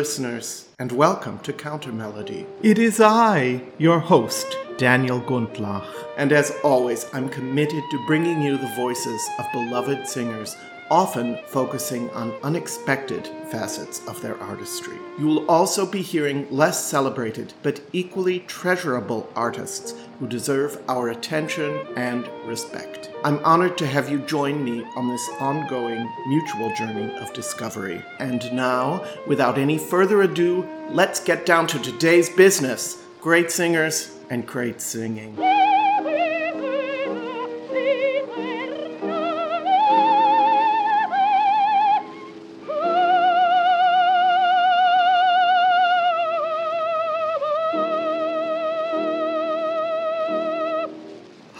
listeners, and welcome to Counter Melody. It is I, your host, Daniel Gundlach. And as always, I'm committed to bringing you the voices of beloved singers, often focusing on unexpected facets of their artistry. You will also be hearing less celebrated but equally treasurable artists who deserve our attention and respect. I'm honored to have you join me on this ongoing mutual journey of discovery. And now, without any further ado, let's get down to today's business great singers and great singing.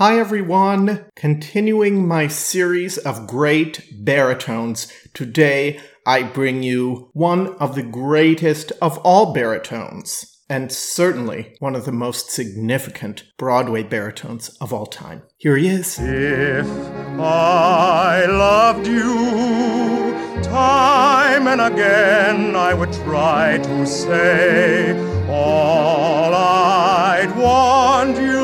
Hi everyone, continuing my series of great baritones. Today I bring you one of the greatest of all baritones, and certainly one of the most significant Broadway baritones of all time. Here he is. If I loved you time and again, I would try to say all I'd want you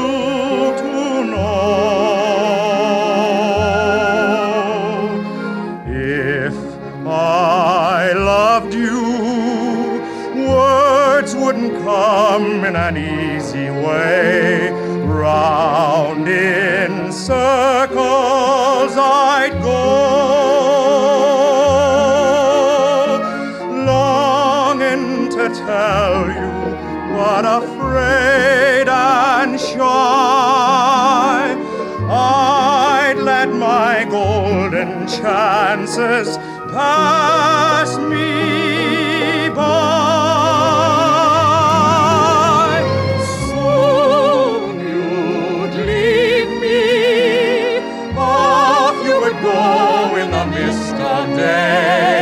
come in an easy way. Round in circles I'd go, longing to tell you, but afraid and shy. I'd let my golden chances pass me go in the mist of day.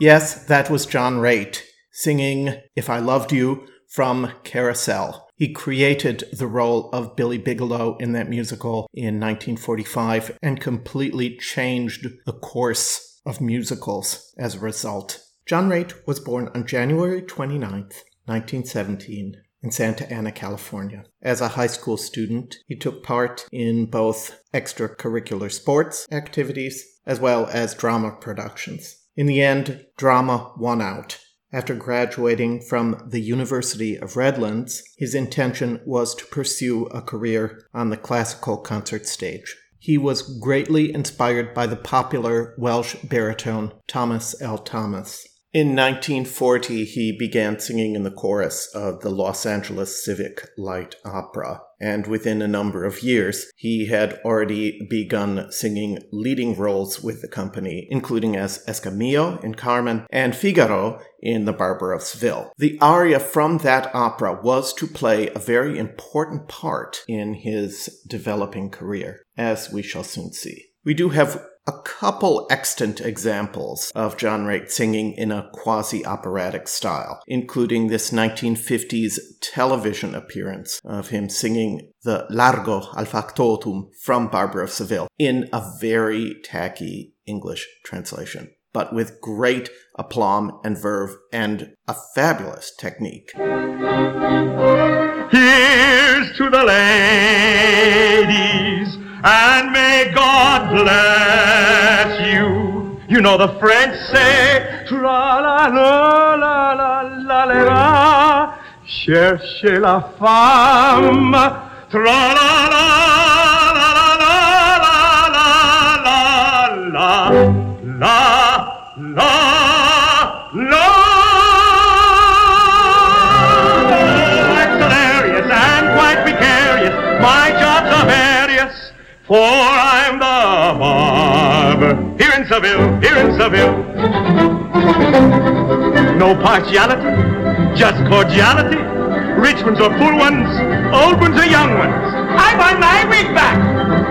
Yes, that was John Raitt singing If I Loved You from Carousel. He created the role of Billy Bigelow in that musical in 1945 and completely changed the course of musicals as a result. John Raitt was born on January 29th, 1917, in Santa Ana, California. As a high school student, he took part in both extracurricular sports activities as well as drama productions. In the end, drama won out. After graduating from the University of Redlands, his intention was to pursue a career on the classical concert stage. He was greatly inspired by the popular Welsh baritone Thomas L. Thomas. In 1940, he began singing in the chorus of the Los Angeles Civic Light Opera, and within a number of years, he had already begun singing leading roles with the company, including as Escamillo in Carmen and Figaro in The Barber of Seville. The aria from that opera was to play a very important part in his developing career, as we shall soon see. We do have a couple extant examples of John Raitt singing in a quasi operatic style, including this 1950s television appearance of him singing the Largo al Factotum from Barber of Seville in a very tacky English translation, but with great aplomb and verve and a fabulous technique. Here's to the ladies, and may God bless you. You know the French say, tra la la la la la la la, cherchez la femme, tra la Seville, here in Seville. No partiality, just cordiality. Rich ones or poor ones, old ones or young ones. I want my wig back.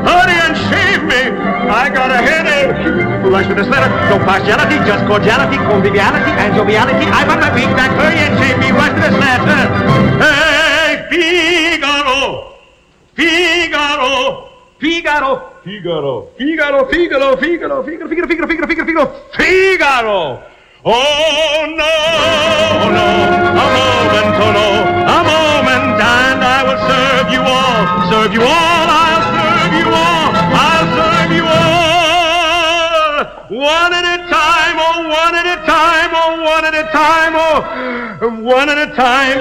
Hurry and shave me. I got a headache. Rush with this letter. No partiality, just cordiality, conviviality, and joviality. I want my wig back. Hurry and shave me. Rush with this letter. Hey, Figaro. Figaro. Figaro. Figaro. Figaro. Figaro. Figaro. Figaro. Figaro. Figaro. Figaro. Figaro. Figaro. Figaro. Oh no, oh no, a moment, oh no, a moment, and I will serve you all, serve you all, I'll serve you all, I'll serve you all. One at a time, oh, one at a time, oh, one at a time, oh, one at a time.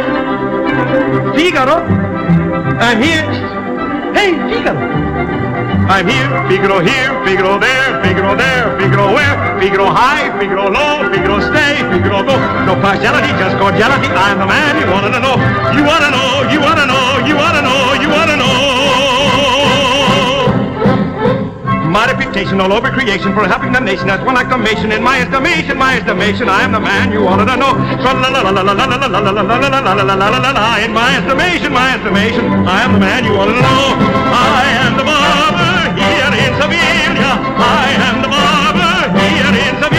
Figaro, I'm here. Hey, Figaro. I'm here, Figaro here, Figaro there, Figaro there, Figaro where, Figaro high, Figaro low, Figaro stay, Figaro go. No partiality, just cordiality. I'm the man you wanna know. You wanna know, you wanna know, you wanna know, My reputation all over creation for helping the nation. That's one acclamation in my estimation, my estimation. I am the man you wanted to know. In my estimation, my estimation, I am the man you wanted to know. I am the barber here in Sevilla. I am the barber here in Sevilla.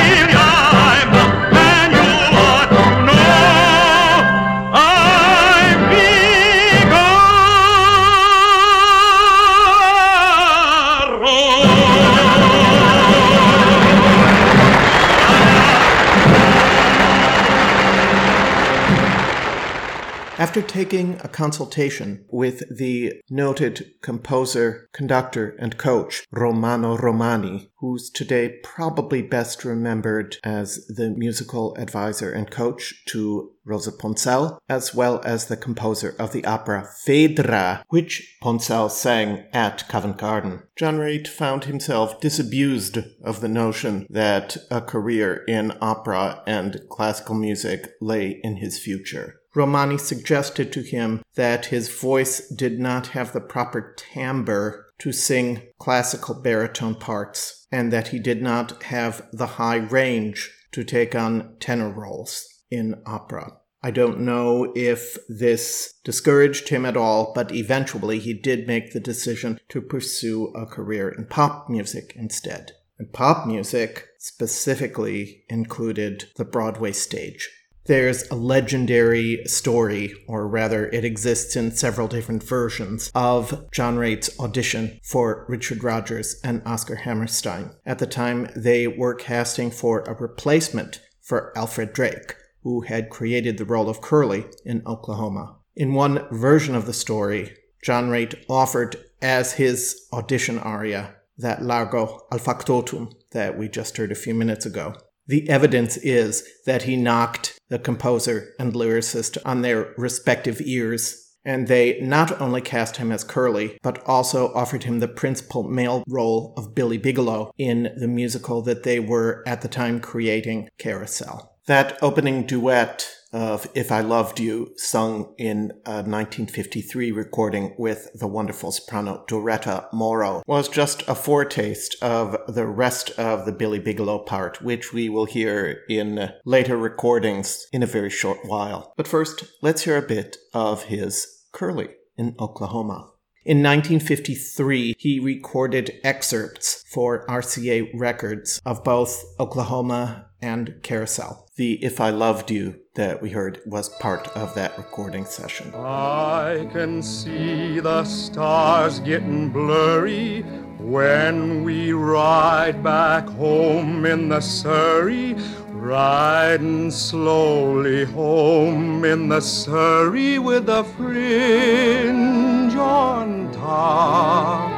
After taking a consultation with the noted composer, conductor, and coach Romano Romani, who's today probably best remembered as the musical advisor and coach to Rosa Ponselle, as well as the composer of the opera Phaedra, which Ponselle sang at Covent Garden. John Raitt found himself disabused of the notion that a career in opera and classical music lay in his future. Romani suggested to him that his voice did not have the proper timbre to sing classical baritone parts, and that he did not have the high range to take on tenor roles in opera. I don't know if this discouraged him at all, but eventually he did make the decision to pursue a career in pop music instead. And pop music specifically included the Broadway stage. There's a legendary story, or rather, it exists in several different versions, of John Raitt's audition for Richard Rodgers and Oscar Hammerstein. At the time, they were casting for a replacement for Alfred Drake, who had created the role of Curly in Oklahoma. In one version of the story, John Raitt offered as his audition aria that Largo al Factotum that we just heard a few minutes ago. The evidence is that he knocked the composer and lyricist on their respective ears, and they not only cast him as Curly, but also offered him the principal male role of Billy Bigelow in the musical that they were at the time creating, Carousel. That opening duet of If I Loved You, sung in uh, a 1953 recording with the wonderful soprano Doretta Morrow, was just a foretaste of the rest of the Billy Bigelow part, which we will hear in later recordings in a very short while. But first, let's hear a bit of his Curly in Oklahoma. In 1953, he recorded excerpts for RCA Records of both Oklahoma and Carousel. The If I Loved You that we heard was part of that recording session. I can see the stars getting blurry when we ride back home in the Surrey. Riding slowly home in the Surrey with a fringe on top.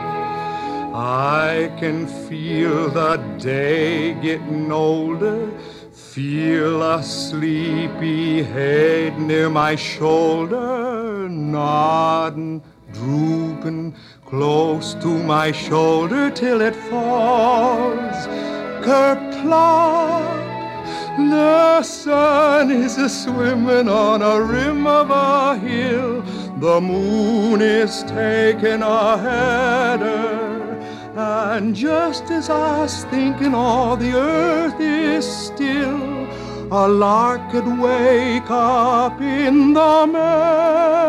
I can feel the day getting older. Feel a sleepy head near my shoulder, nodding, drooping close to my shoulder till it falls. Kerplop, the sun is a swimming on a rim of a hill. The moon is taking a header. And just as I was thinking all the earth is still, a lark could wake up in the meadow.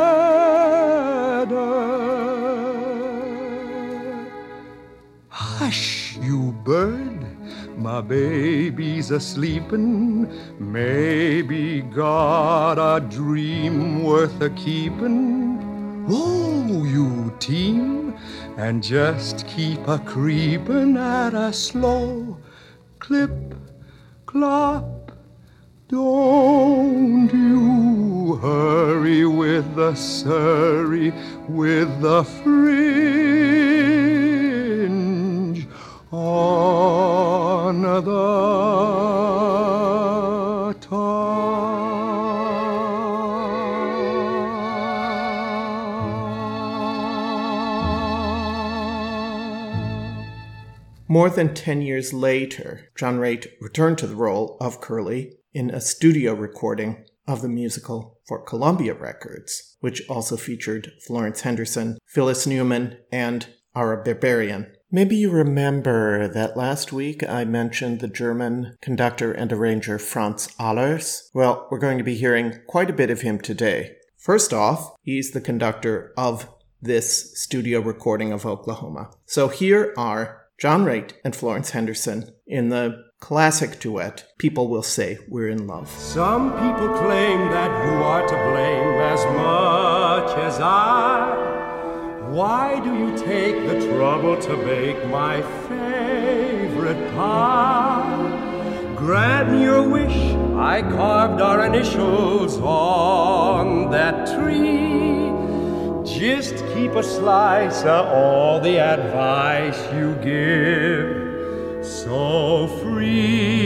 Hush, you bird, my baby's a sleepin'. Maybe God a dream worth a keepin'. Whoa, you team, and just keep a creepin' at a slow clip, clop. Don't you hurry with the surrey, with the fringe on the More than 10 years later, John Raitt returned to the role of Curly in a studio recording of the musical for Columbia Records, which also featured Florence Henderson, Phyllis Newman, and Ara Berberian. Maybe you remember that last week I mentioned the German conductor and arranger Franz Allers. Well, we're going to be hearing quite a bit of him today. First off, he's the conductor of this studio recording of Oklahoma. So here are John Raitt and Florence Henderson in the classic duet, People Will Say We're in Love. Some people claim that you are to blame as much as I. Why do you take the trouble to bake my favorite pie? Grant me your wish, I carved our initials on that tree. Just keep a slice of all the advice you give so free.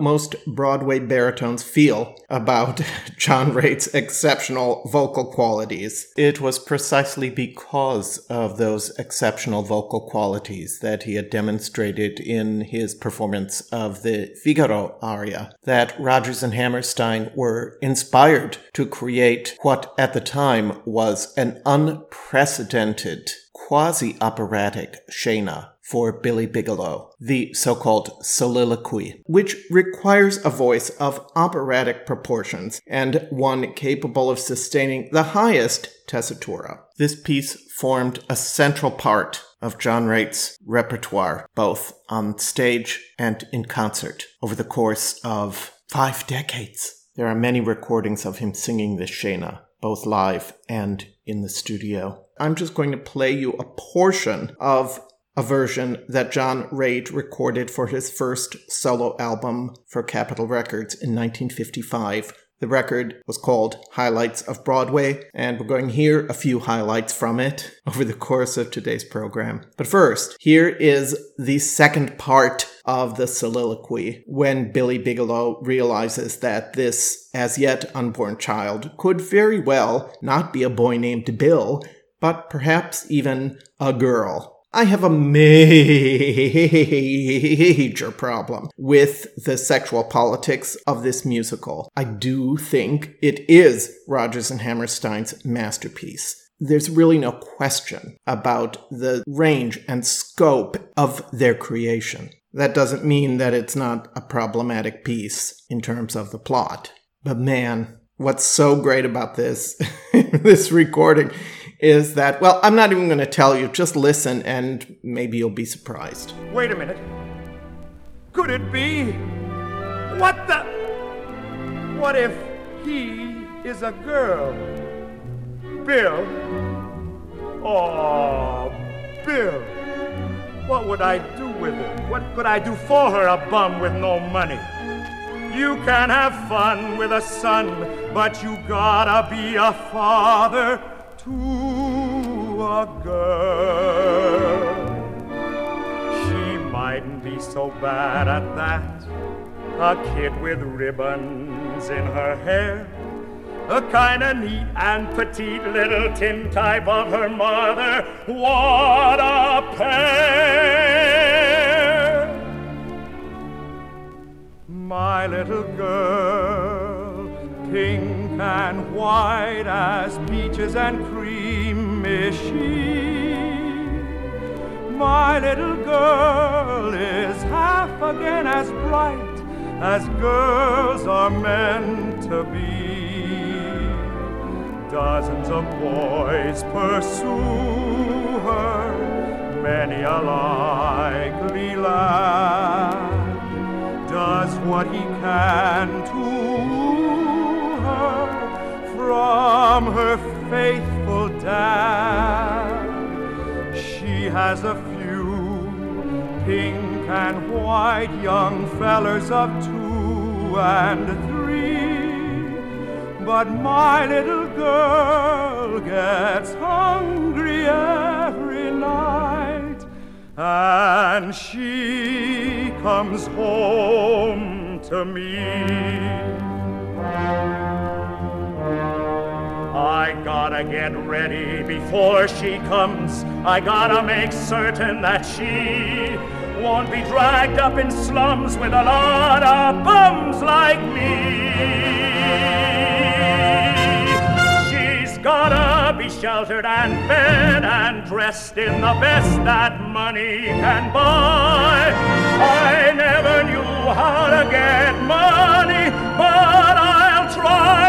Most Broadway baritones feel about John Raitt's exceptional vocal qualities. It was precisely because of those exceptional vocal qualities that he had demonstrated in his performance of the Figaro aria that Rodgers and Hammerstein were inspired to create what at the time was an unprecedented quasi operatic scena for Billy Bigelow, the so-called soliloquy, which requires a voice of operatic proportions and one capable of sustaining the highest tessitura. This piece formed a central part of John Raitt's repertoire, both on stage and in concert, over the course of five decades. There are many recordings of him singing this scena, both live and in the studio. I'm just going to play you a portion of a version that John Raitt recorded for his first solo album for Capitol Records in 1955. The record was called Highlights of Broadway, and we're going to hear a few highlights from it over the course of today's program. But first, here is the second part of the soliloquy when Billy Bigelow realizes that this as yet unborn child could very well not be a boy named Bill, but perhaps even a girl. I have a major problem with the sexual politics of this musical. I do think it is Rodgers and Hammerstein's masterpiece. There's really no question about the range and scope of their creation. That doesn't mean that it's not a problematic piece in terms of the plot. But man, what's so great about this this recording is that well i'm not even going to tell you just listen and maybe you'll be surprised Wait a minute. Could it be? What the? What if he is a girl? Bill? Oh, Bill. What would I do with her? What could I do for her, a bum with no money? You can have fun with a son, but you gotta be a father to a girl. She mightn't be so bad at that. A kid with ribbons in her hair. A kinda neat and petite little tin type of her mother. What a pair! My little girl, pink and white as peaches and cream is she. My little girl is half again as bright as girls are meant to be. Dozens of boys pursue her, many a likely lad does what he can to from her faithful dad. She has a few pink and white young fellers of two and three. But my little girl gets hungry every night, and she comes home to me. I gotta get ready before she comes. I gotta make certain that she won't be dragged up in slums with a lot of bums like me. She's gotta be sheltered and fed and dressed in the best that money can buy. I never knew how to get money, but I'll try,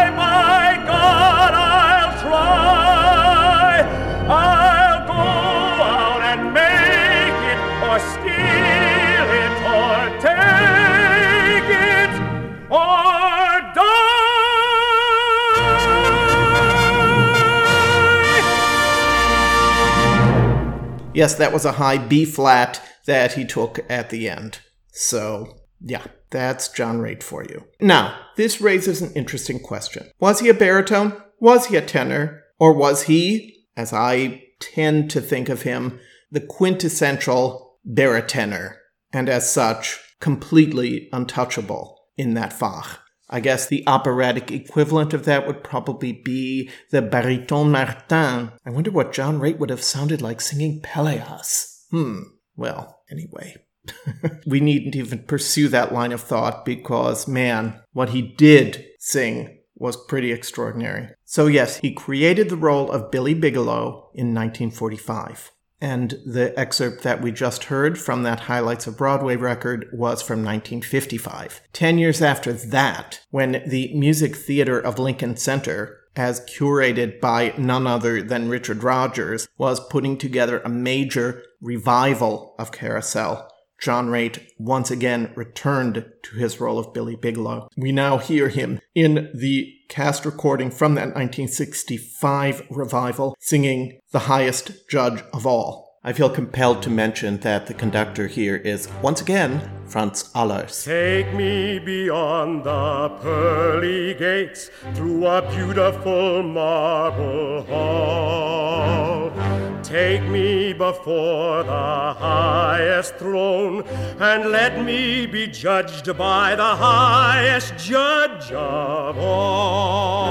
Yes, that was a high B flat that he took at the end. So, yeah, that's John Raitt for you. Now, this raises an interesting question. Was he a baritone? Was he a tenor? Or was he, as I tend to think of him, the quintessential baritenor, and as such, completely untouchable in that Fach? I guess the operatic equivalent of that would probably be the baryton Martin. I wonder what John Raitt would have sounded like singing Pelléas. Hmm. Well, anyway. we needn't even pursue that line of thought because, man, what he did sing was pretty extraordinary. So, yes, he created the role of Billy Bigelow in 1945. And the excerpt that we just heard from that Highlights of Broadway record was from 1955. Ten years after that, when the Music Theater of Lincoln Center, as curated by none other than Richard Rodgers, was putting together a major revival of Carousel, John Raitt once again returned to his role of Billy Bigelow. We now hear him in the cast recording from that 1965 revival singing The Highest Judge of All. I feel compelled to mention that the conductor here is once again Franz Allers. Take me beyond the pearly gates through a beautiful marble hall. Take me before the highest throne and let me be judged by the highest judge of all.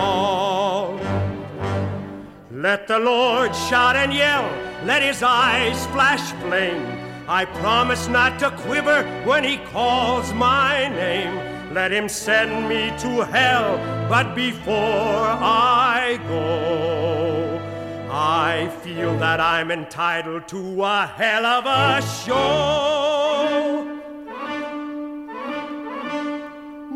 Let the Lord shout and yell, let his eyes flash flame. I promise not to quiver when he calls my name. Let him send me to hell, but before I go, I feel that I'm entitled to a hell of a show.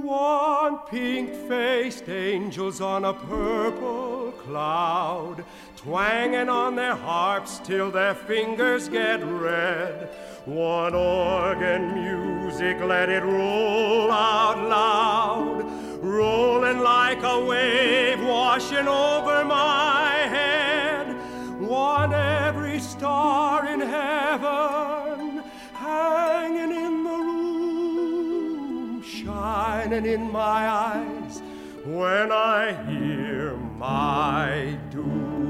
One pink faced angels on a purple cloud, twanging on their harps till their fingers get red. One organ music, let it roll out loud, rolling like a wave washing over my head. One every star in heaven hanging in the room, shining in my eyes when I hear my doom.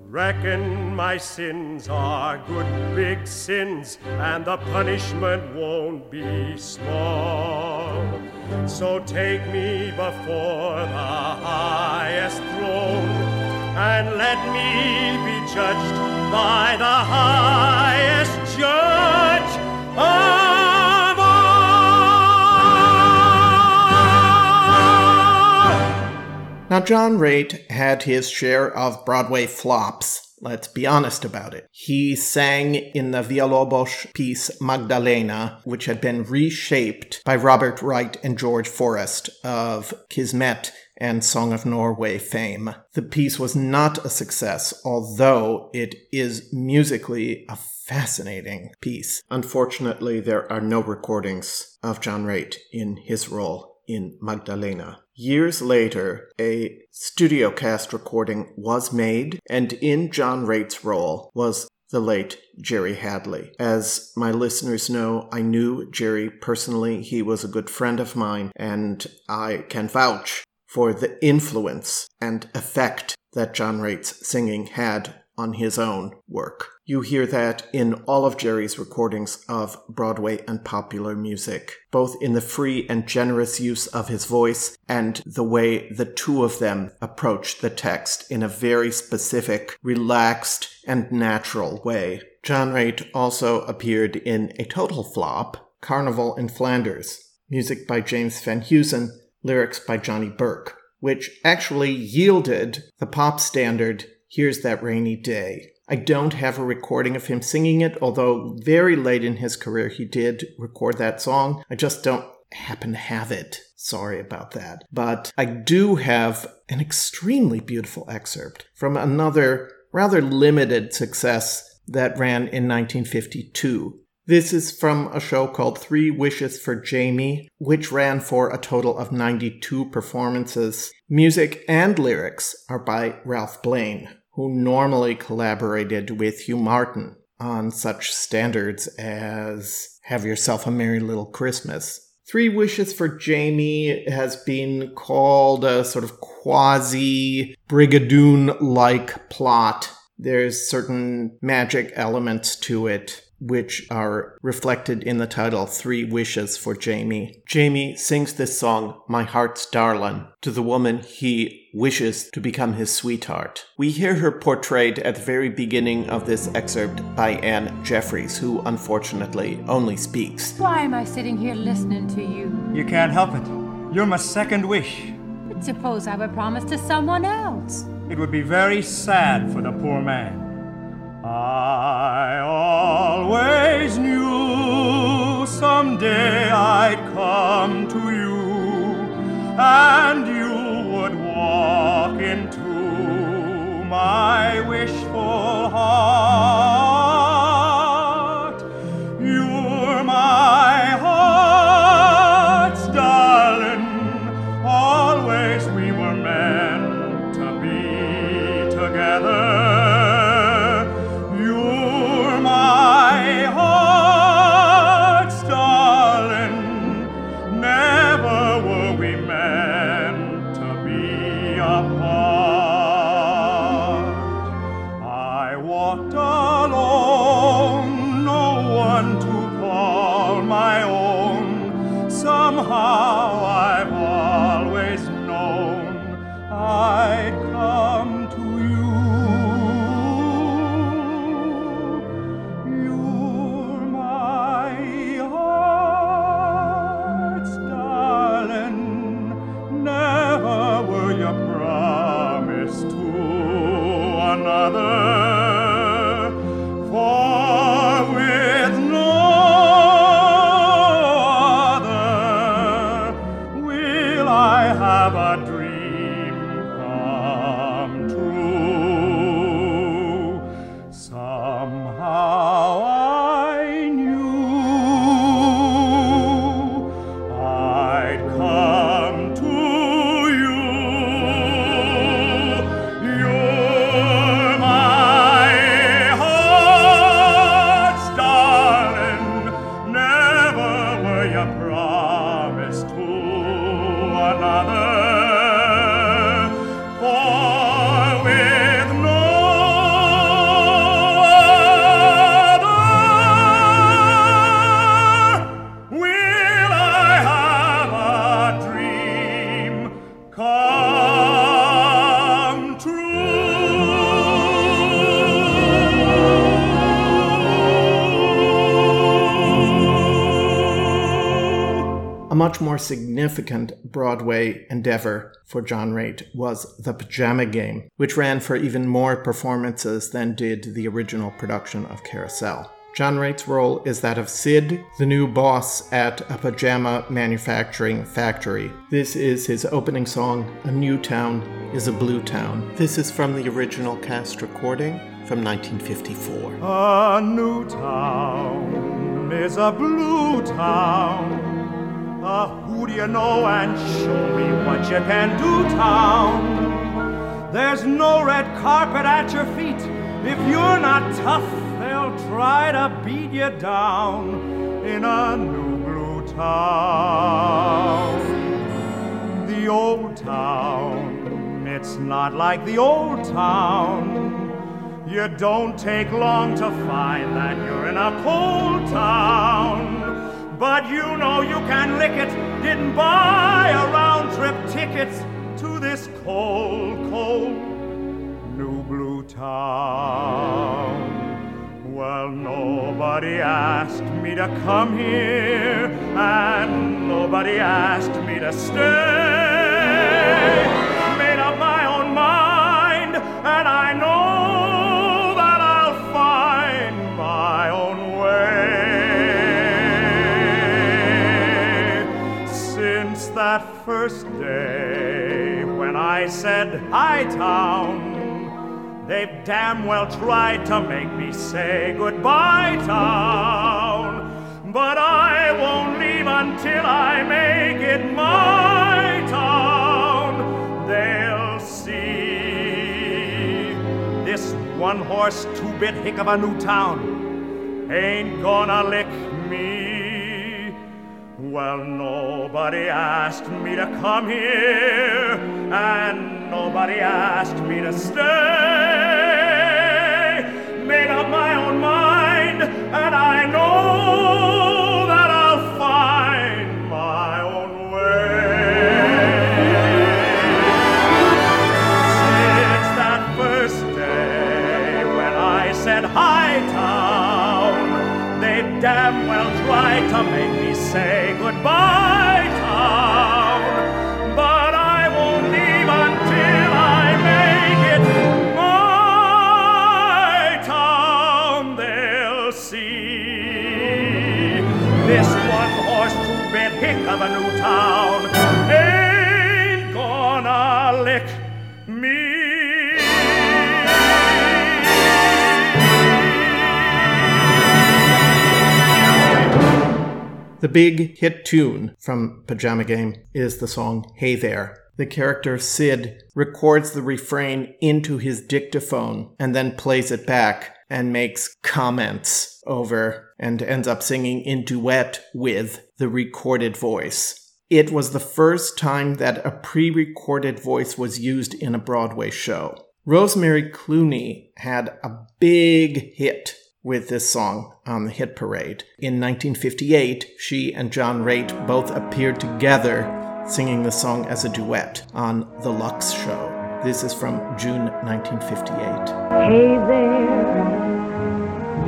Reckon my sins are good big sins, and the punishment won't be small. So take me before the highest throne, and let me be judged by the highest judge. Now, John Raitt had his share of Broadway flops. Let's be honest about it. He sang in the Villalobos piece Magdalena, which had been reshaped by Robert Wright and George Forrest of Kismet and Song of Norway fame. The piece was not a success, although it is musically a fascinating piece. Unfortunately, there are no recordings of John Raitt in his role in Magdalena. Years later, a studio cast recording was made, and in John Raitt's role was the late Jerry Hadley. As my listeners know, I knew Jerry personally. He was a good friend of mine, and I can vouch for the influence and effect that John Raitt's singing had on his own work. You hear that in all of Jerry's recordings of Broadway and popular music, both in the free and generous use of his voice and the way the two of them approach the text in a very specific, relaxed, and natural way. John Raitt also appeared in a total flop, Carnival in Flanders, music by James Van Heusen, lyrics by Johnny Burke, which actually yielded the pop standard Here's That Rainy Day. I don't have a recording of him singing it, although very late in his career he did record that song. I just don't happen to have it. Sorry about that. But I do have an extremely beautiful excerpt from another rather limited success that ran in 1952. This is from a show called Three Wishes for Jamie, which ran for a total of 92 performances. Music and lyrics are by Ralph Blane, who normally collaborated with Hugh Martin on such standards as Have Yourself a Merry Little Christmas. Three Wishes for Jamie has been called a sort of quasi Brigadoon like plot. There's certain magic elements to it which are reflected in the title Three Wishes for Jamie. Jamie sings this song, My Heart's Darlin', to the woman he wishes to become his sweetheart. We hear her portrayed at the very beginning of this excerpt by Anne Jeffreys, who unfortunately only speaks. Why am I sitting here listening to you? You can't help it. You're my second wish. But suppose I were promised to someone else. It would be very sad for the poor man. I always knew someday I'd come to you and you for John Raitt was The Pajama Game, which ran for even more performances than did the original production of Carousel. John Raitt's role is that of Sid, the new boss at a pajama manufacturing factory. This is his opening song, A New Town is a Blue Town. This is from the original cast recording from 1954. A new town is a blue town. A do you know and show me what you can do town. There's no red carpet at your feet. If you're not tough, they'll try to beat you down in a new blue town. The old town, it's not like the old town. You don't take long to find that you're in a cold town. But you know you can lick it, didn't buy a round trip ticket to this cold, cold new blue town. Well, nobody asked me to come here, and nobody asked me to stay. Made up my own mind, and I know first day when I said, Hi, town, they've damn well tried to make me say goodbye, town. But I won't leave until I make it my town. They'll see this one horse, two bit hick of a new town ain't gonna lick me. Well, nobody asked me to come here, and nobody asked me to stay. Made up my own mind, and I know that I'll find my own way. Since that first day when I town, they've damn well tried to make me say goodbye, big hit tune from Pajama Game is the song Hey There. The character Sid records the refrain into his dictaphone and then plays it back and makes comments over and ends up singing in duet with the recorded voice. It was the first time that a pre recorded voice was used in a Broadway show. Rosemary Clooney had a big hit with this song on the hit parade. In 1958, she and John Raitt both appeared together singing the song as a duet on The Lux Show. This is from June 1958. Hey there,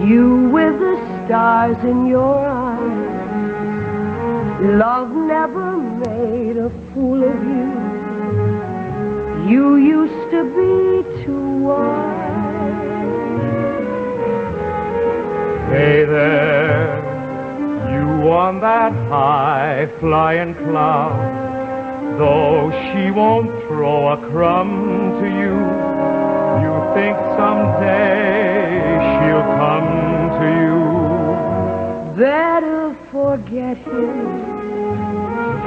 you with the stars in your eyes. Love never made a fool of you. You used to be too wise. Hey there, you on that high flying cloud. Though she won't throw a crumb to you, you think someday she'll come to you. Better forget him,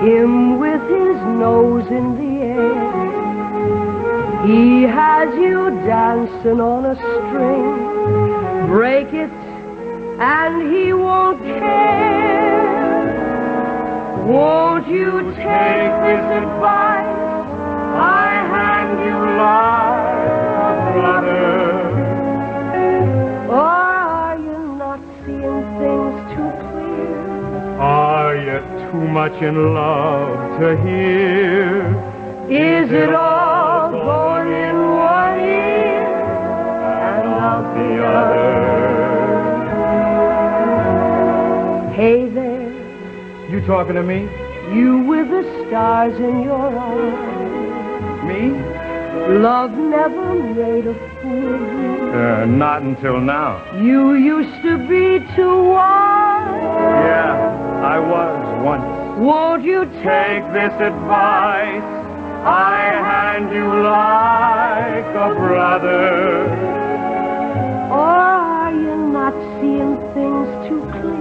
him with his nose in the air. He has you dancing on a string. Break it, and he won't care. Won't you take this advice? I hand you like a brother. Or are you not seeing things too clear? Are you too much in love to hear? Is it all going in one ear and out the other? Hey there, You talking to me? you with the stars in your eyes. Me? Love never made a fool of you. Uh, not until now. You used to be too wise. Yeah, I was once. Won't you Take take this advice. I hand you like a brother. Or are you not seeing things too clear?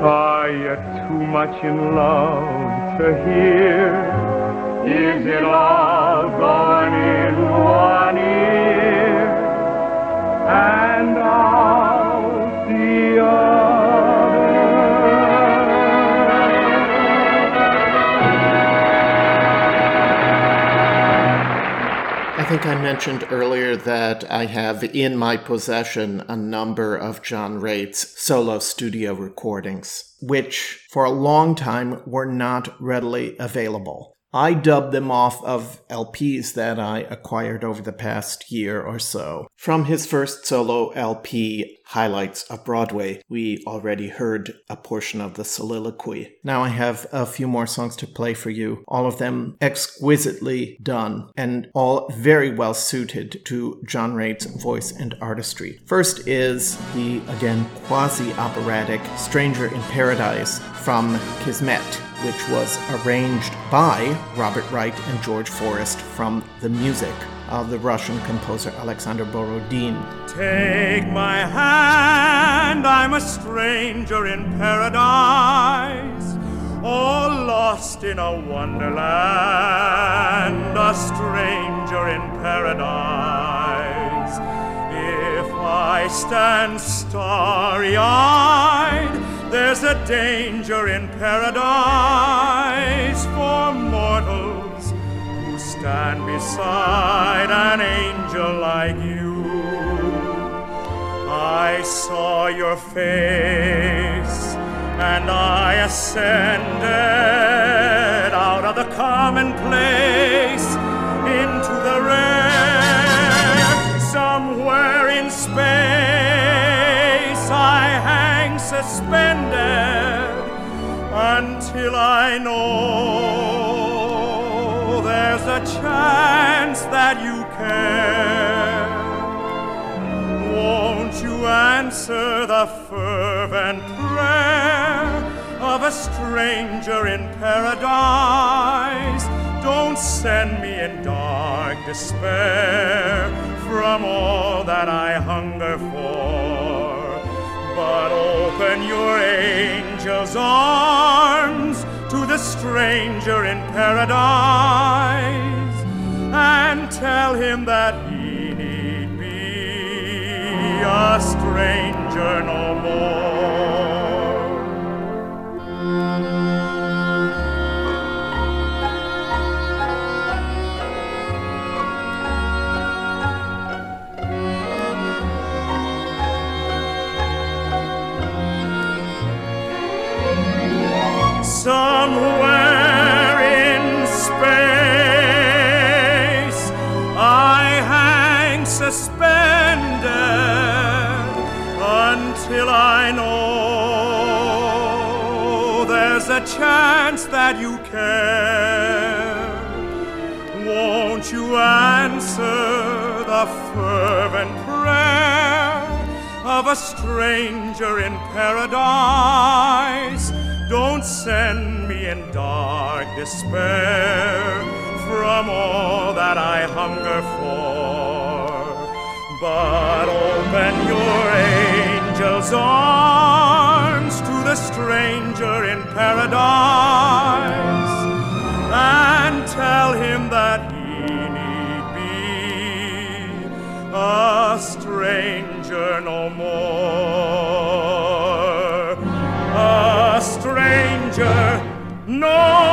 Are you too much in love to hear? Is it all going in one ear and out the other? Think I mentioned earlier that I have in my possession a number of John Raitt's solo studio recordings, which for a long time were not readily available. I dubbed them off of LPs that I acquired over the past year or so. From his first solo LP, Highlights of Broadway, we already heard a portion of the soliloquy. Now I have a few more songs to play for you, all of them exquisitely done and all very well suited to John Raitt's voice and artistry. First is the, again, quasi operatic Stranger in Paradise from Kismet which was arranged by Robert Wright and George Forrest from the music of the Russian composer Alexander Borodin. Take my hand, I'm a stranger in paradise, all lost in a wonderland, a stranger in paradise. If I stand starry eyed, there's a danger in paradise for mortals who stand beside an angel like you. I saw your face and I ascended out of the commonplace into the rare. Somewhere in hang suspended until I know there's a chance that you care. Won't you answer the fervent prayer of a stranger in paradise? Don't send me in dark despair from all that I hunger for, but open your angel's arms to the stranger in paradise and tell him that he need be a stranger no more. till I know there's a chance that you care. Won't you answer the fervent prayer of a stranger in paradise? Don't send me in dark despair from all that I hunger for, but open your eyes angel's arms to the stranger in paradise and tell him that he need be a stranger no more. A stranger no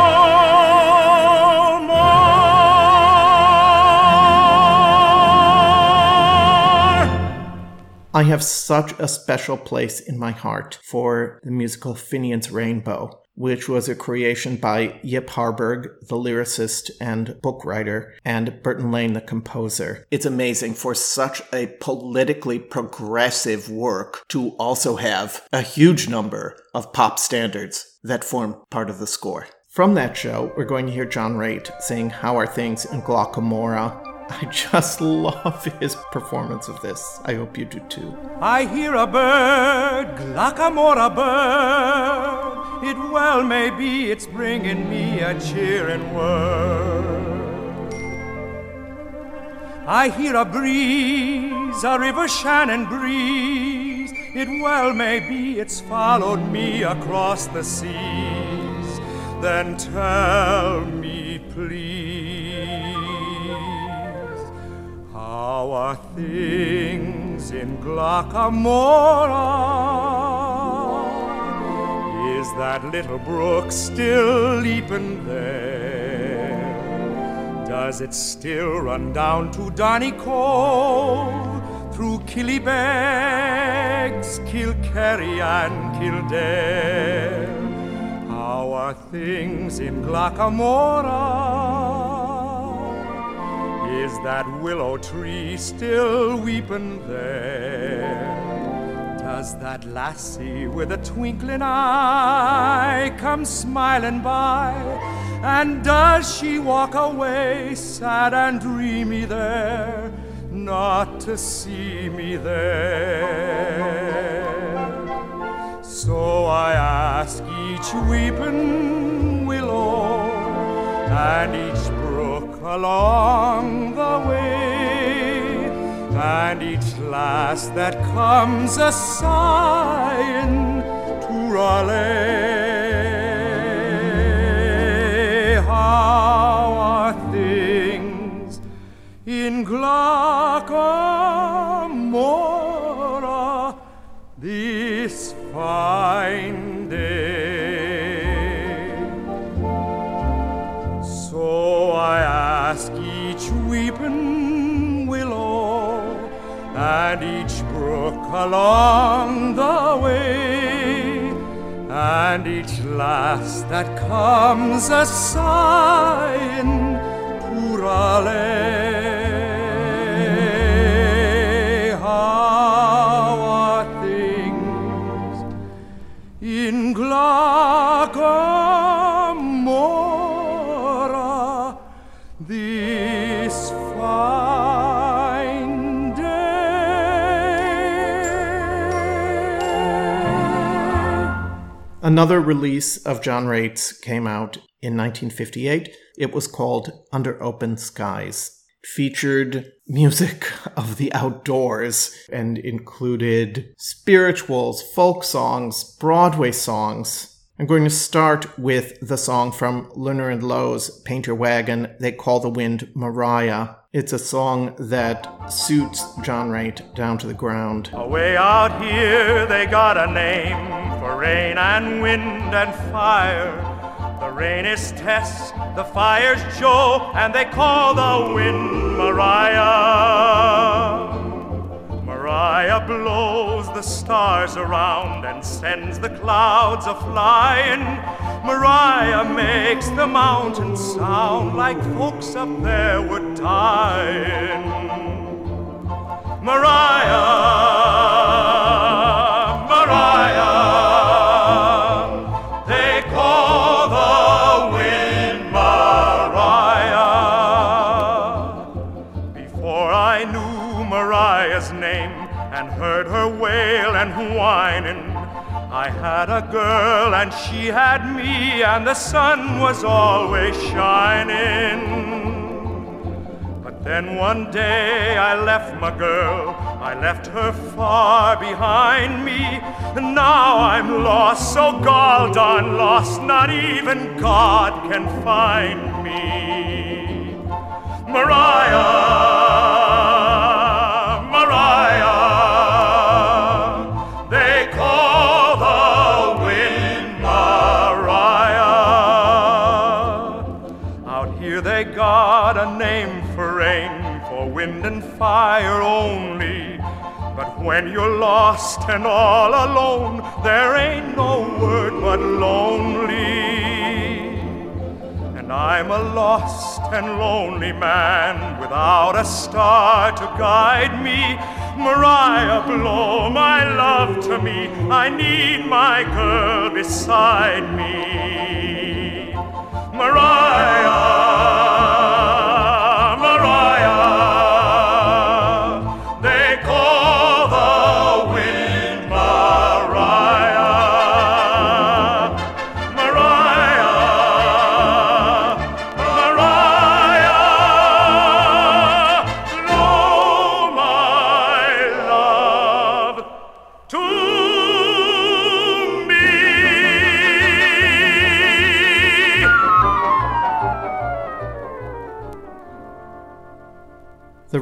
I have such a special place in my heart for the musical Finian's Rainbow, which was a creation by Yip Harburg, the lyricist and book writer, and Burton Lane, the composer. It's amazing for such a politically progressive work to also have a huge number of pop standards that form part of the score. From that show, we're going to hear John Raitt sing How Are Things in Glocca Morra. I just love his performance of this. I hope you do too. I hear a bird, Glocca Morra bird. It well may be it's bringing me a cheering word. I hear a breeze, a river Shannon breeze. It well may be it's followed me across the seas. Then tell me, please, how are things in Glocca Morra? Is that little brook still leaping there? Does it still run down to Donegal through Killybegs, Kilkerry, and Kildare? How are things in Glacamora? Is that willow tree still weeping there? Does that lassie with a twinkling eye come smiling by? And does she walk away sad and dreamy there, not to see me there? So I ask each weeping willow and each along the way, and each lass that comes a sign to Raleigh. How are things in Glocca Morra this fine and each brook along the way, and each lass that comes a sighing to Another release of John Raitt's came out in 1958. It was called Under Open Skies. Featured music of the outdoors and included spirituals, folk songs, Broadway songs. I'm going to start with the song from Lerner and Loewe's Painter Wagon, They Call the Wind Mariah. It's a song that suits John Raitt down to the ground. Away out here, they got a name for rain and wind and fire. The rain is Tess, the fire's Joe, and they call the wind Mariah. Mariah blows the stars around and sends the clouds a flying. Mariah makes the mountains sound like folks up there were dying. Mariah, whining. I had a girl and she had me, and the sun was always shining. But then one day I left my girl, I left her far behind me, and now I'm lost, so gall darn lost, not even God can find me. Mariah. Mariah, and fire only. But when you're lost and all alone, there ain't no word but lonely. And I'm a lost and lonely man without a star to guide me. Mariah, blow my love to me. I need my girl beside me. Mariah,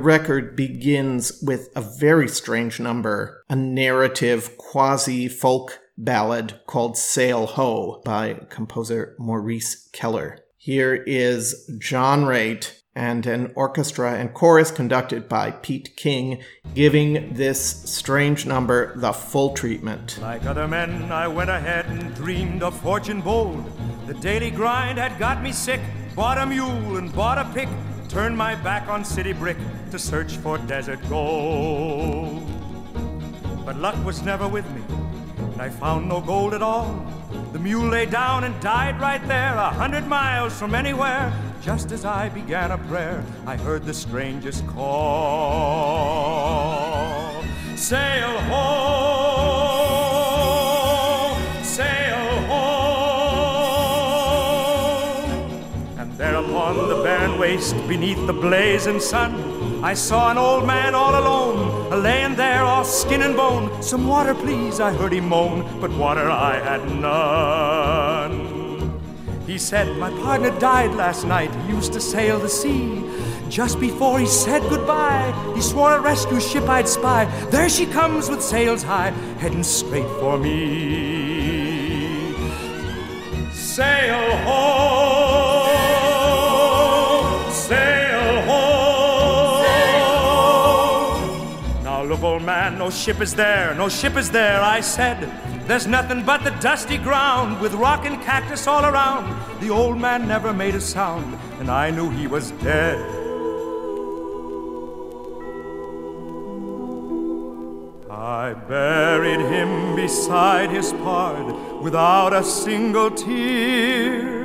record begins with a very strange number, a narrative quasi folk ballad called Sail Ho by composer Maurice Keller. Here is John Raitt and an orchestra and chorus conducted by Pete King giving this strange number the full treatment. Like other men, I went ahead and dreamed of fortune bold. The daily grind had got me sick. Bought a mule and bought a pick. Turned my back on city brick to search for desert gold. But luck was never with me, and I found no gold at all. The mule lay down and died right there, a hundred miles from anywhere. Just as I began a prayer, I heard the strangest call. Sail ho, waste, beneath the blazing sun, I saw an old man all alone, a laying there all skin and bone. Some water, please, I heard him moan, but water I had none. He said, My partner died last night. He used to sail the sea. Just before he said goodbye, he swore a rescue ship I'd spy. There she comes with sails high, heading straight for me. Sail ho, sail home Now look, old man, no ship is there, no ship is there, I said. There's nothing but the dusty ground with rock and cactus all around. The old man never made a sound, and I knew he was dead. I buried him beside his pard without a single tear.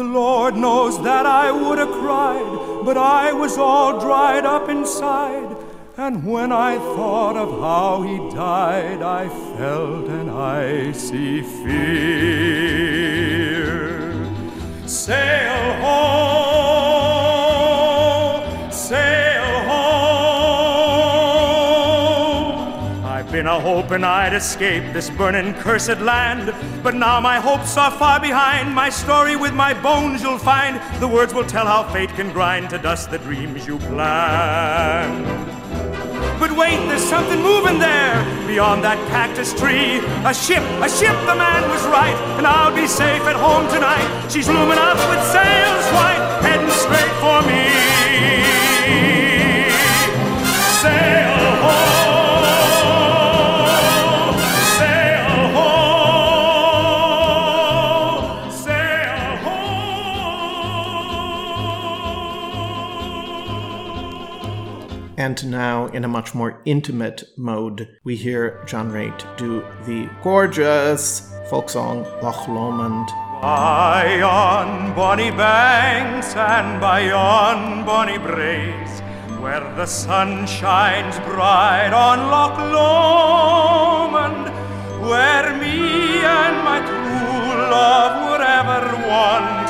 The Lord knows that I would have cried, but I was all dried up inside. And when I thought of how he died, I felt an icy fear. Sail home, sail home. I've been a hoping I'd escape this burning, cursed land. But now my hopes are far behind. My story with my bones you'll find. The words will tell how fate can grind to dust the dreams you planned. But wait, there's something moving there beyond that cactus tree. A ship, a ship, the man was right, and I'll be safe at home tonight. She's looming up with sails white, heading straight for me. And now, in a much more intimate mode, we hear John Raitt do the gorgeous folk song Loch Lomond. By yon bonny banks and by yon bonny braes, where the sun shines bright on Loch Lomond, where me and my true love would ever gay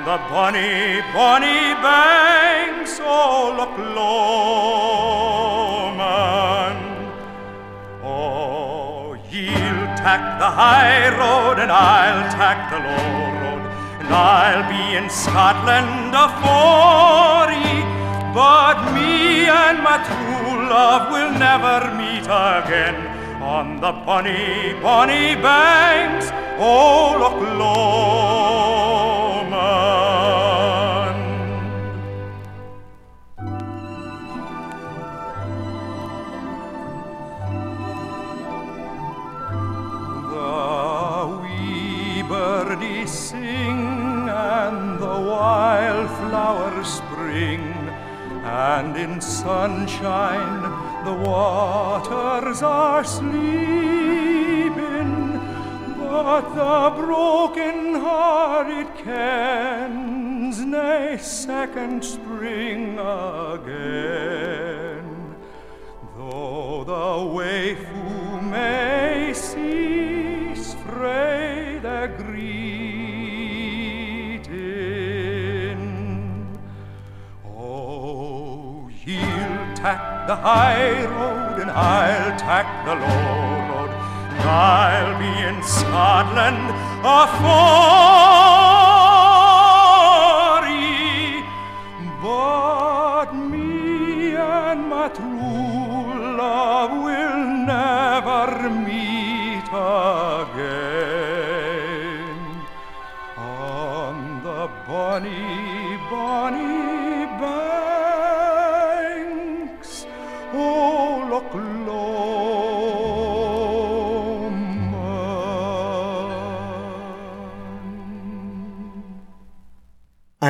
on the bonny, bonny banks o' Loch Lomond. Oh, ye'll tack the high road and I'll tack the low road, and I'll be in Scotland afore ye. But me and my true love will never meet again on the bonny, bonny banks o' Loch Lomond. Sing and the wildflowers spring, and in sunshine the waters are sleeping. But the broken hearted kens nae second spring again. Though the waifoo may the high road and I'll tack the low road. I'll be in Scotland afore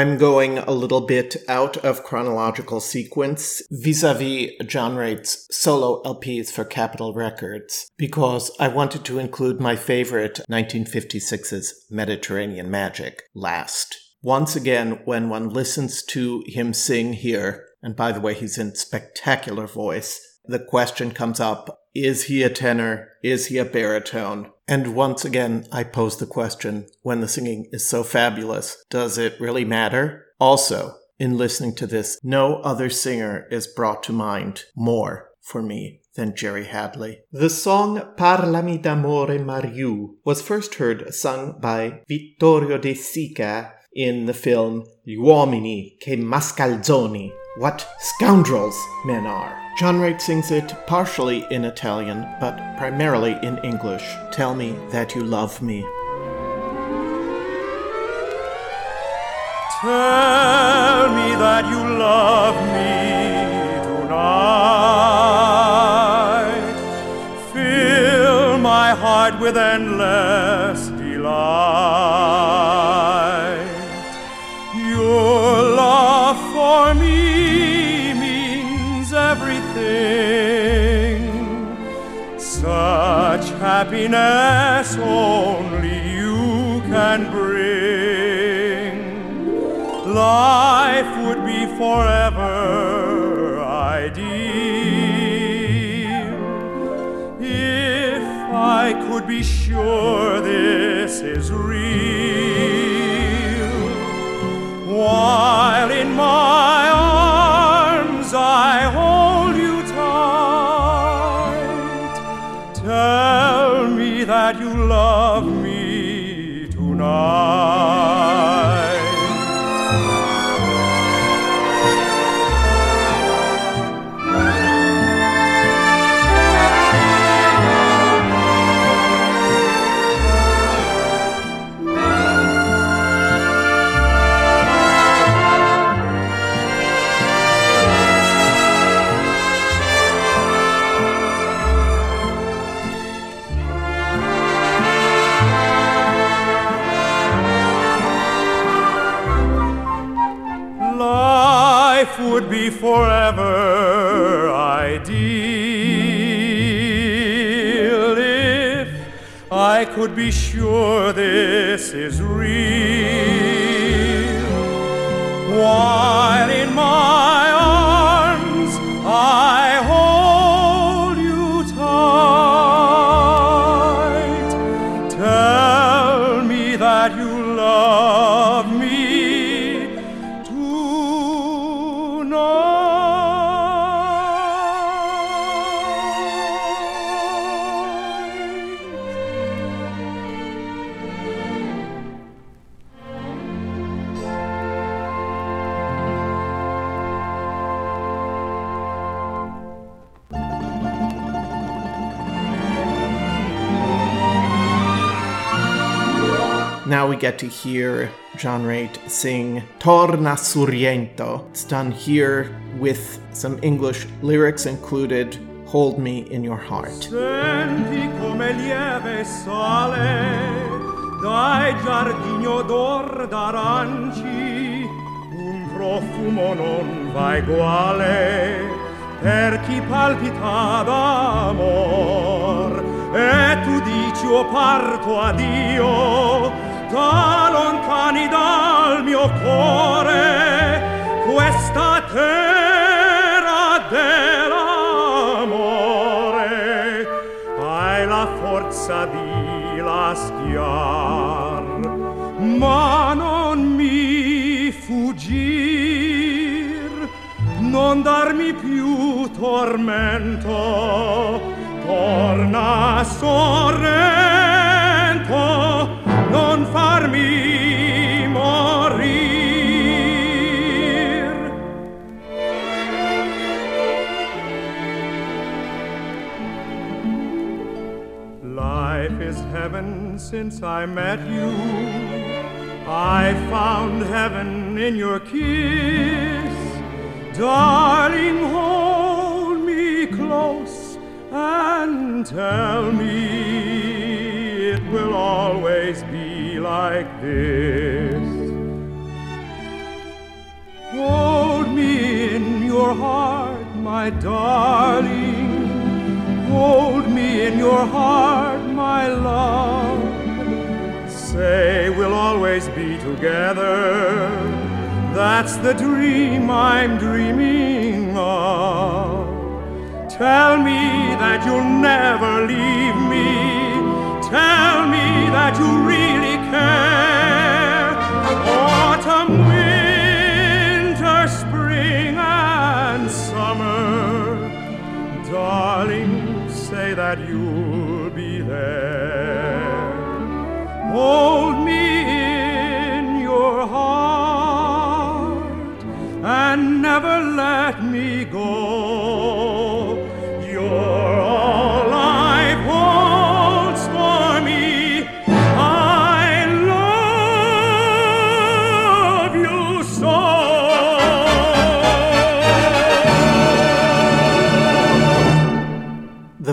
I'm going a little bit out of chronological sequence vis a vis John Raitt's solo LPs for Capitol Records because I wanted to include my favorite 1956's Mediterranean Magic last. Once again, when one listens to him sing here, and by the way, he's in spectacular voice, the question comes up is he a tenor? Is he a baritone? And once again, I pose the question when the singing is so fabulous, does it really matter? Also, in listening to this, no other singer is brought to mind more for me than Jerry Hadley. The song Parlami d'amore Mariù was first heard sung by Vittorio De Sica in the film Gli uomini che mascalzoni. What scoundrels men are. John Raitt sings it partially in Italian, but primarily in English. Tell me that you love me. Tell me that you love me tonight. Fill my heart with endless happiness only you can bring. Life would be forever could be sure this is real. While get to hear John Raitt sing Torna Surriento. It's done here with some English lyrics included. Hold me in your heart. Profumo non va per chi palpita d'amor. E tu dici, o parto Dio, da lontani dal mio cuore questa terra dell'amore. Hai la forza di lasciar ma non mi fuggir. Non darmi più tormento torna sorrento. Non farmi morir. Life is heaven since I met you. I found heaven in your kiss. Darling, hold me close and tell me it will always like this. Hold me in your heart, my darling. Hold me in your heart, my love. Say we'll always be together. That's the dream I'm dreaming of. Tell me that you'll never leave me. Tell me that you really Autumn, winter, spring, and summer. Darling, say that you'll be there. Hold me in your heart and never let me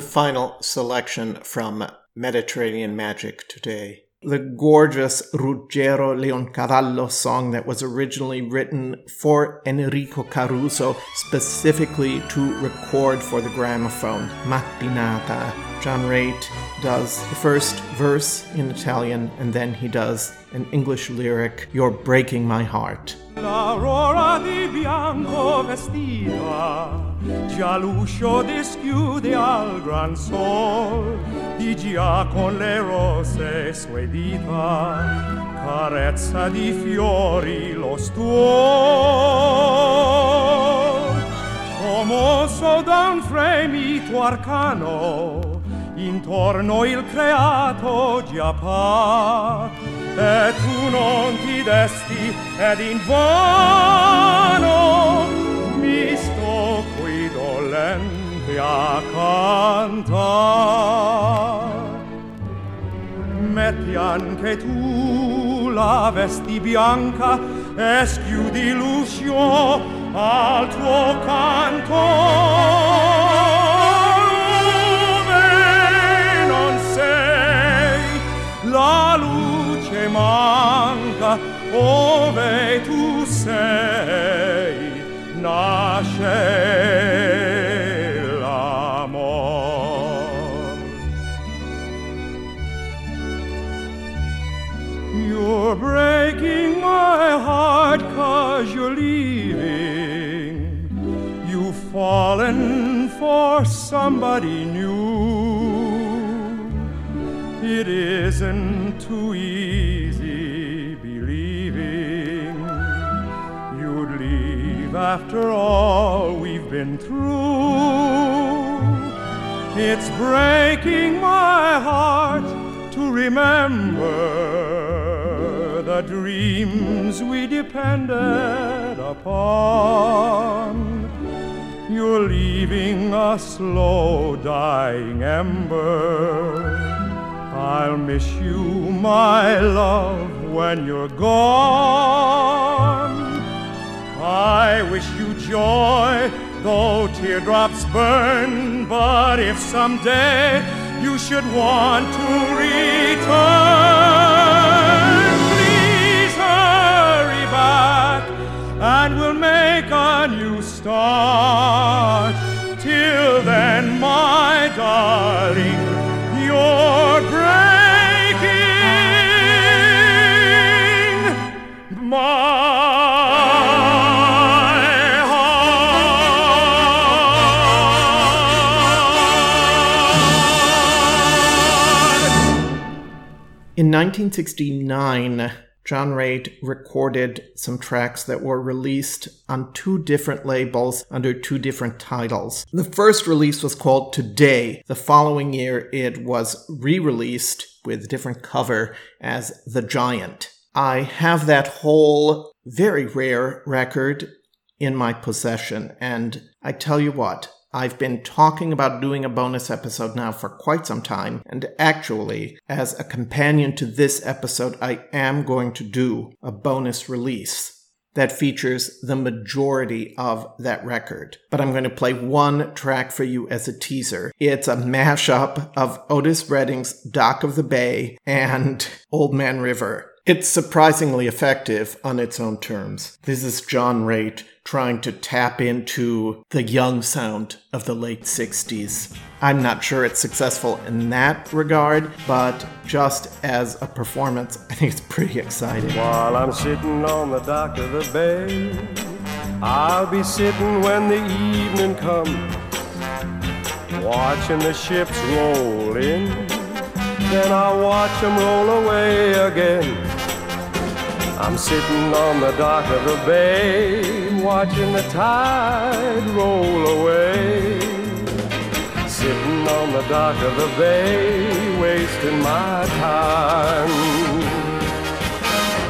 final selection from Mediterranean Magic today. The gorgeous Ruggero Leoncavallo song that was originally written for Enrico Caruso specifically to record for the gramophone, Mattinata. John Raitt does the first verse in Italian and then he does an English lyric, You're Breaking My Heart. L'aurora di bianco vestita, già l'uscio dischiude al gran sol, di già con le rose sue dita, carezza di fiori lo stuol. Commosso da un fremito arcano, intorno il creato già par, e tu non ti desti ed in vano mi sto qui dolente a cantar. Metti anche tu la vesti bianca e schiudi l'uscio al tuo canto. Manca, ove tu sei, nasce. You're breaking my heart cause you're leaving. You've fallen for somebody new. It isn't too easy after all we've been through. It's breaking my heart to remember the dreams we depended upon. You're leaving a slow dying ember. I'll miss you, my love, when you're gone. I wish you joy, though teardrops burn. But if someday you should want to return, please hurry back and we'll make a new start. Till then, my darling, you're breaking my In 1969, John Raitt recorded some tracks that were released on two different labels under two different titles. The first release was called Today. The following year, it was re released with a different cover as The Giant. I have that whole very rare record in my possession, and I tell you what, I've been talking about doing a bonus episode now for quite some time, and actually, as a companion to this episode, I am going to do a bonus release that features the majority of that record. But I'm going to play one track for you as a teaser. It's a mashup of Otis Redding's Dock of the Bay and Old Man River. It's surprisingly effective on its own terms. This is John Raitt trying to tap into the young sound of the late 60s. I'm not sure it's successful in that regard, but just as a performance, I think it's pretty exciting. While I'm sitting on the dock of the bay, I'll be sitting when the evening comes, watching the ships roll in. Then I'll watch them roll away again. I'm sitting on the dock of the bay, watching the tide roll away. Sitting on the dock of the bay, wasting my time.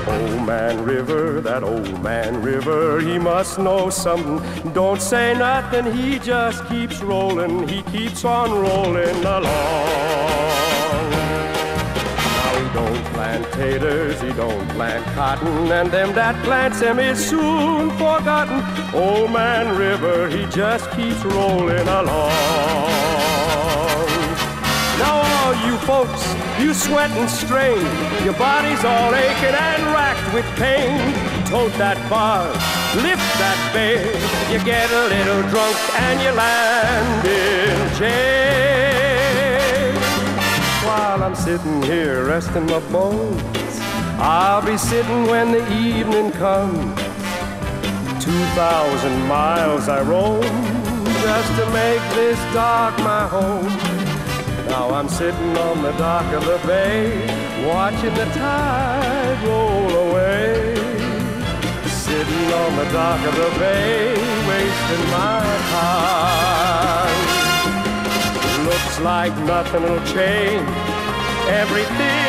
Old man river, that old man river, he must know something. Don't say nothing, he just keeps rolling, he keeps on rolling along. Don't plant taters, he don't plant cotton, and them that plants them is soon forgotten. Old man river, he just keeps rolling along. Now all you folks, you sweat and strain, your body's all aching and racked with pain. Tote that bar, lift that bay, you get a little drunk and you land in jail. While I'm sitting here resting my bones, I'll be sitting when the evening comes. Two thousand miles I roam just to make this dock my home. Now I'm sitting on the dock of the bay, watching the tide roll away. Sitting on the dock of the bay, wasting my time. Looks like nothing'll change. Everything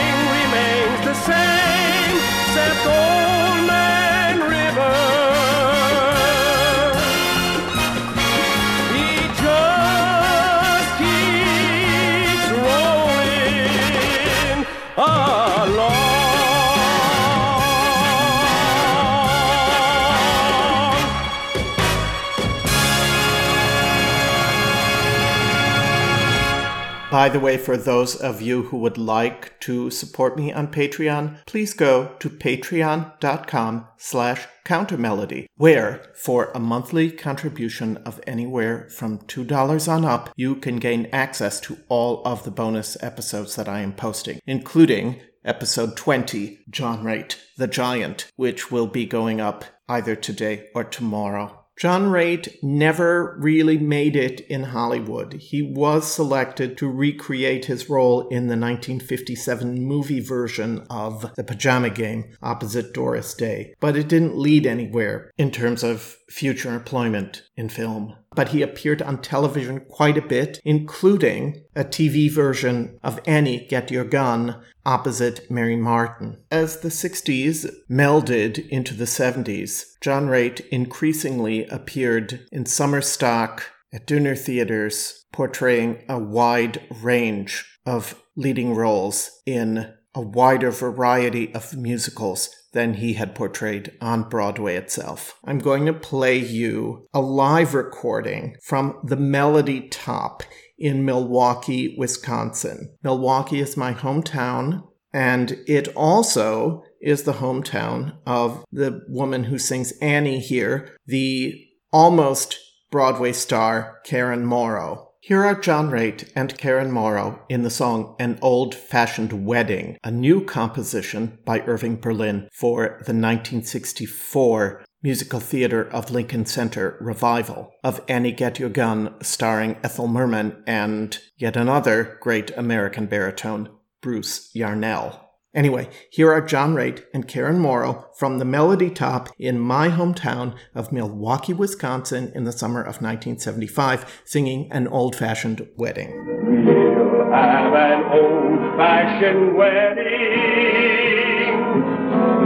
By the way, for those of you who would like to support me on Patreon, please go to patreon.com slash countermelody, where for a monthly contribution of anywhere from $2 on up, you can gain access to all of the bonus episodes that I am posting, including episode 20, John Raitt, the Giant, which will be going up either today or tomorrow. John Raitt never really made it in Hollywood. He was selected to recreate his role in the 1957 movie version of The Pajama Game opposite Doris Day, but it didn't lead anywhere in terms of future employment in film. But he appeared on television quite a bit, including a TV version of Annie Get Your Gun opposite Mary Martin. As the 60s melded into the 70s, John Raitt increasingly appeared in summer stock at dinner theaters, portraying a wide range of leading roles in a wider variety of musicals than he had portrayed on Broadway itself. I'm going to play you a live recording from the Melody Top in Milwaukee, Wisconsin. Milwaukee is my hometown, and it also is the hometown of the woman who sings Annie here, the almost Broadway star Karen Morrow. Here are John Raitt and Karen Morrow in the song An Old Fashioned Wedding, a new composition by Irving Berlin for the 1964 Musical Theater of Lincoln Center revival of Annie Get Your Gun starring Ethel Merman and yet another great American baritone, Bruce Yarnell. Anyway, here are John Raitt and Karen Morrow from the Melody Top in my hometown of Milwaukee, Wisconsin in the summer of 1975, singing an old fashioned wedding. We'll have an old fashioned wedding.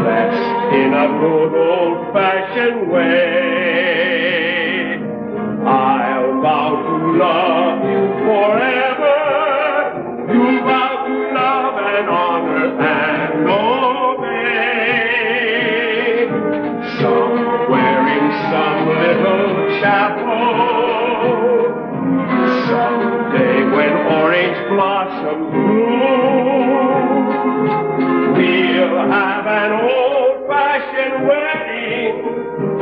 That's in a good old fashioned way. I'll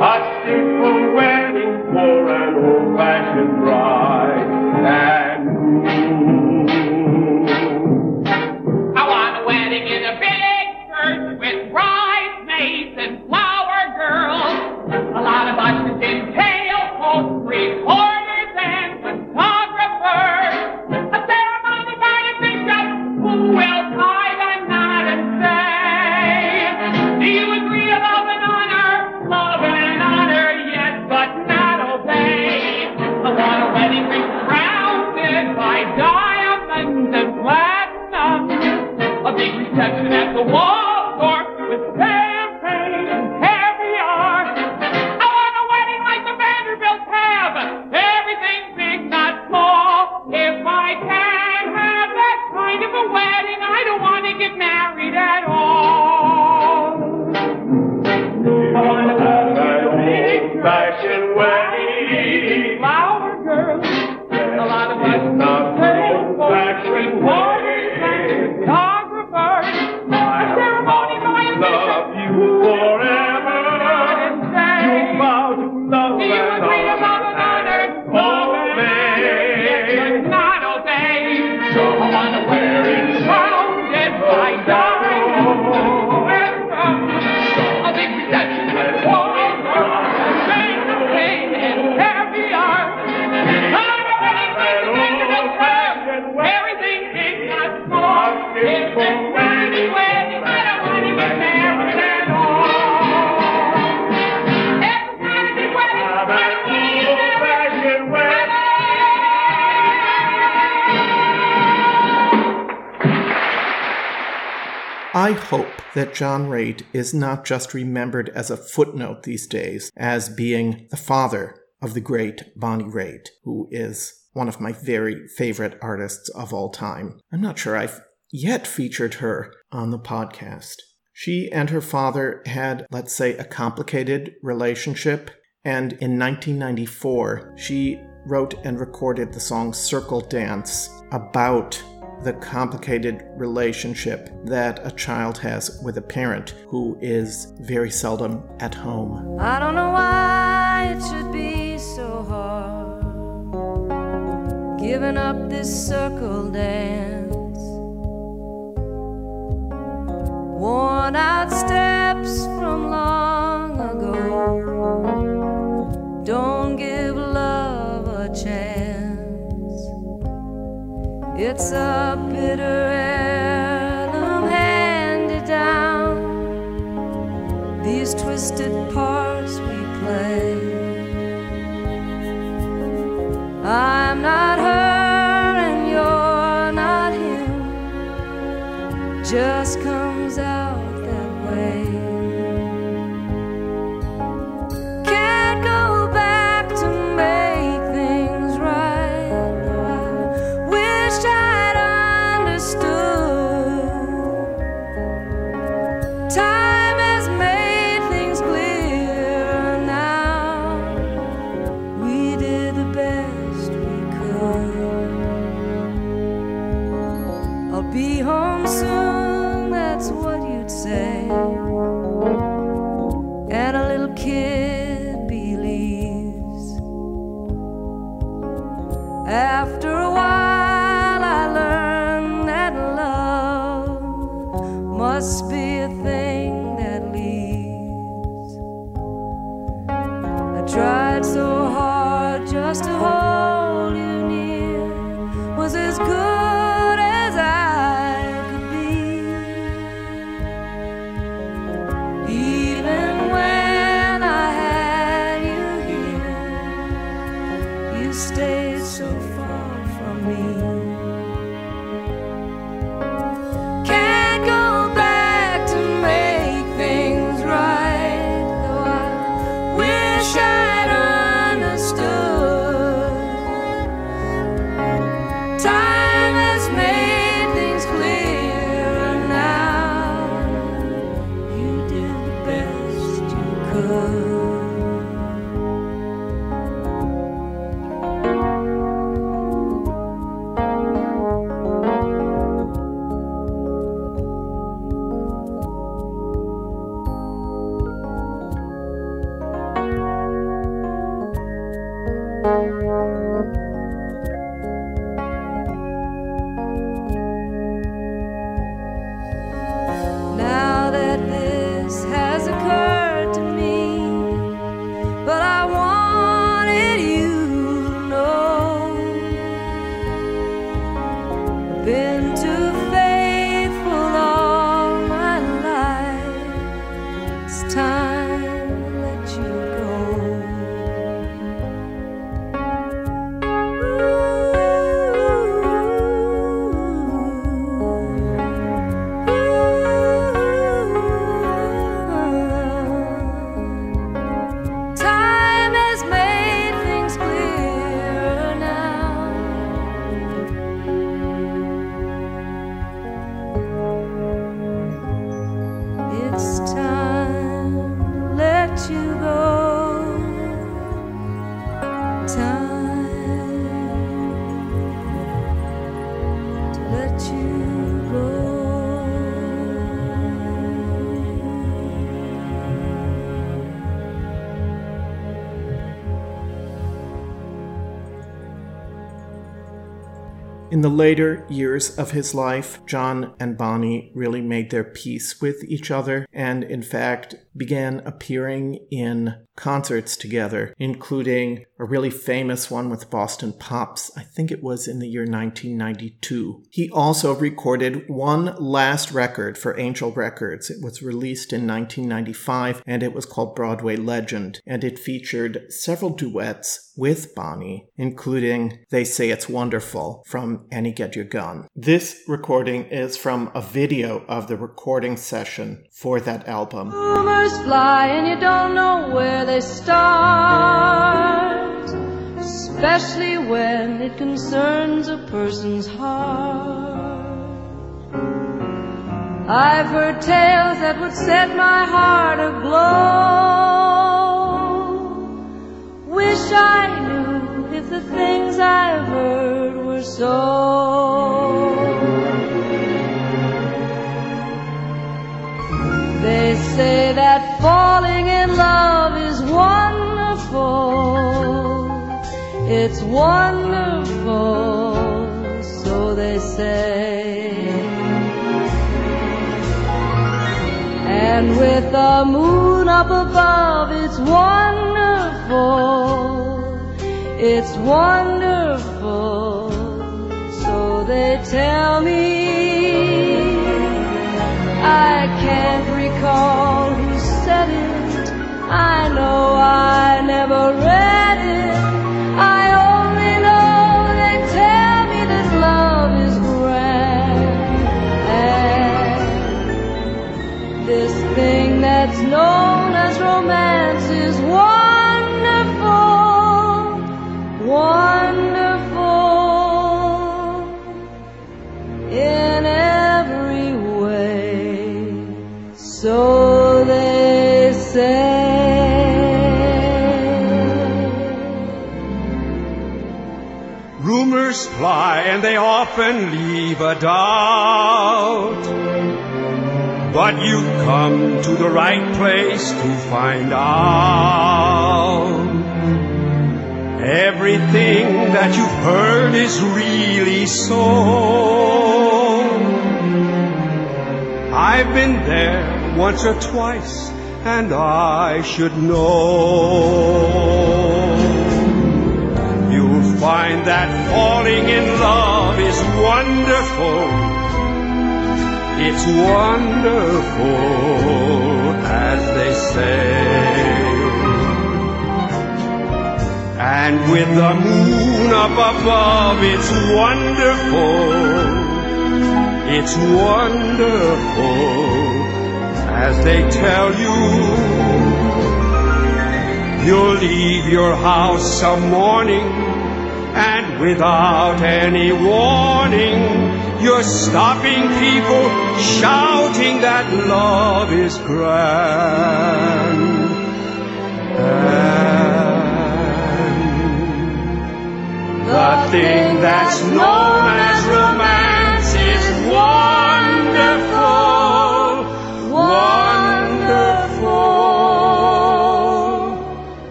a wedding for an old-fashioned bride and. I want a wedding in a big church with bridesmaids and flower girls. A lot of and the Waldorf John Raitt is not just remembered as a footnote these days as being the father of the great Bonnie Raitt, who is one of my very favorite artists of all time. I'm not sure I've yet featured her on the podcast. She and her father had, let's say, a complicated relationship, and in 1994, she wrote and recorded the song Circle Dance about the complicated relationship that a child has with a parent who is very seldom at home. I don't know why it should be so hard giving up this circle dance. Worn out steps from long ago don't It's a bitter heirloom handed down these twisted parts we play. I'm not her and you're not him, just comes out that way. In the later years of his life, John and Bonnie really made their peace with each other and, in fact, began appearing in concerts together, including a really famous one with Boston Pops. I think it was in the year 1992. He also recorded one last record for Angel Records. It was released in 1995 and it was called Broadway Legend, and it featured several duets with Bonnie, including They Say It's Wonderful from Annie Get Your Gun. This recording is from a video of the recording session for that album. Rumors fly and you don't know where they start, especially when it concerns a person's heart. I've heard tales that would set my heart aglow. Wish I knew if the things I've heard were so. They say that wonderful. It's wonderful, so they say. And with the moon up above, it's wonderful. It's wonderful, so they tell me. I can't recall. I know I never read and they often leave a doubt. but you've come to the right place to find out. Everything that you've heard is really so. I've been there once or twice, and I should know. Find that falling in love is wonderful. It's wonderful, as they say. And with the moon up above, it's wonderful. It's wonderful, as they tell you. You'll leave your house some morning, without any warning, you're stopping people shouting that love is grand. And the thing that's known as romance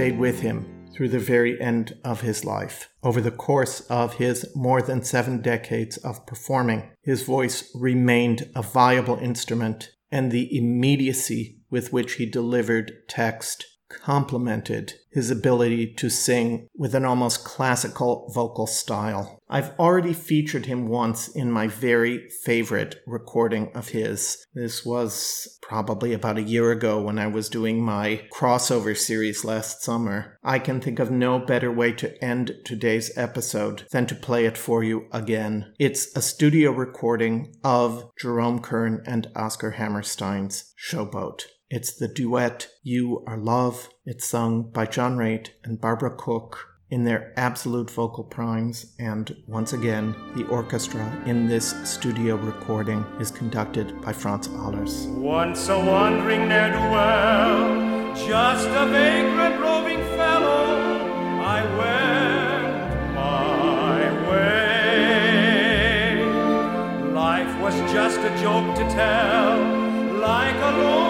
stayed with him through the very end of his life. Over the course of his more than seven decades of performing, his voice remained a viable instrument, and the immediacy with which he delivered text complemented his ability to sing with an almost classical vocal style. I've already featured him once in my very favorite recording of his. This was probably about a year ago when I was doing my crossover series last summer. I can think of no better way to end today's episode than to play it for you again. It's a studio recording of Jerome Kern and Oscar Hammerstein's Showboat. It's the duet You Are Love. It's sung by John Raitt and Barbara Cook in their absolute vocal primes. And once again, the orchestra in this studio recording is conducted by Franz Allers. Once a wandering ne'er-do-well, just a vagrant roving fellow, I went my way. Life was just a joke to tell, like a lonely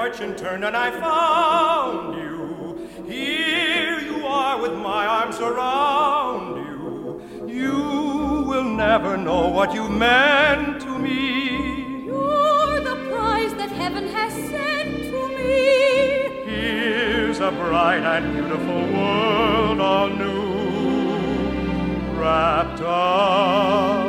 fortune turned and I found you. Here you are with my arms around you. You will never know what you meant to me. You're the prize that heaven has sent to me. Here's a bright and beautiful world all new, wrapped up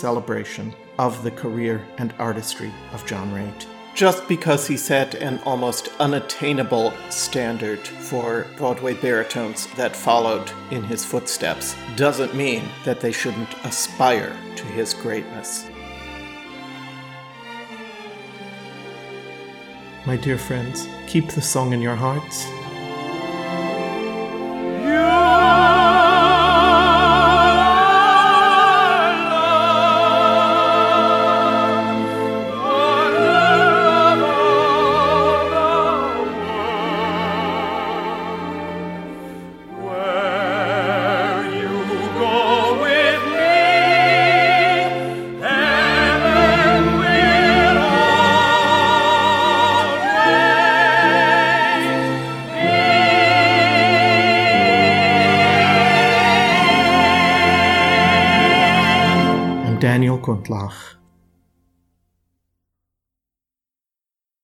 celebration of the career and artistry of John Raitt. Just because he set an almost unattainable standard for Broadway baritones that followed in his footsteps doesn't mean that they shouldn't aspire to his greatness. My dear friends, keep the song in your hearts.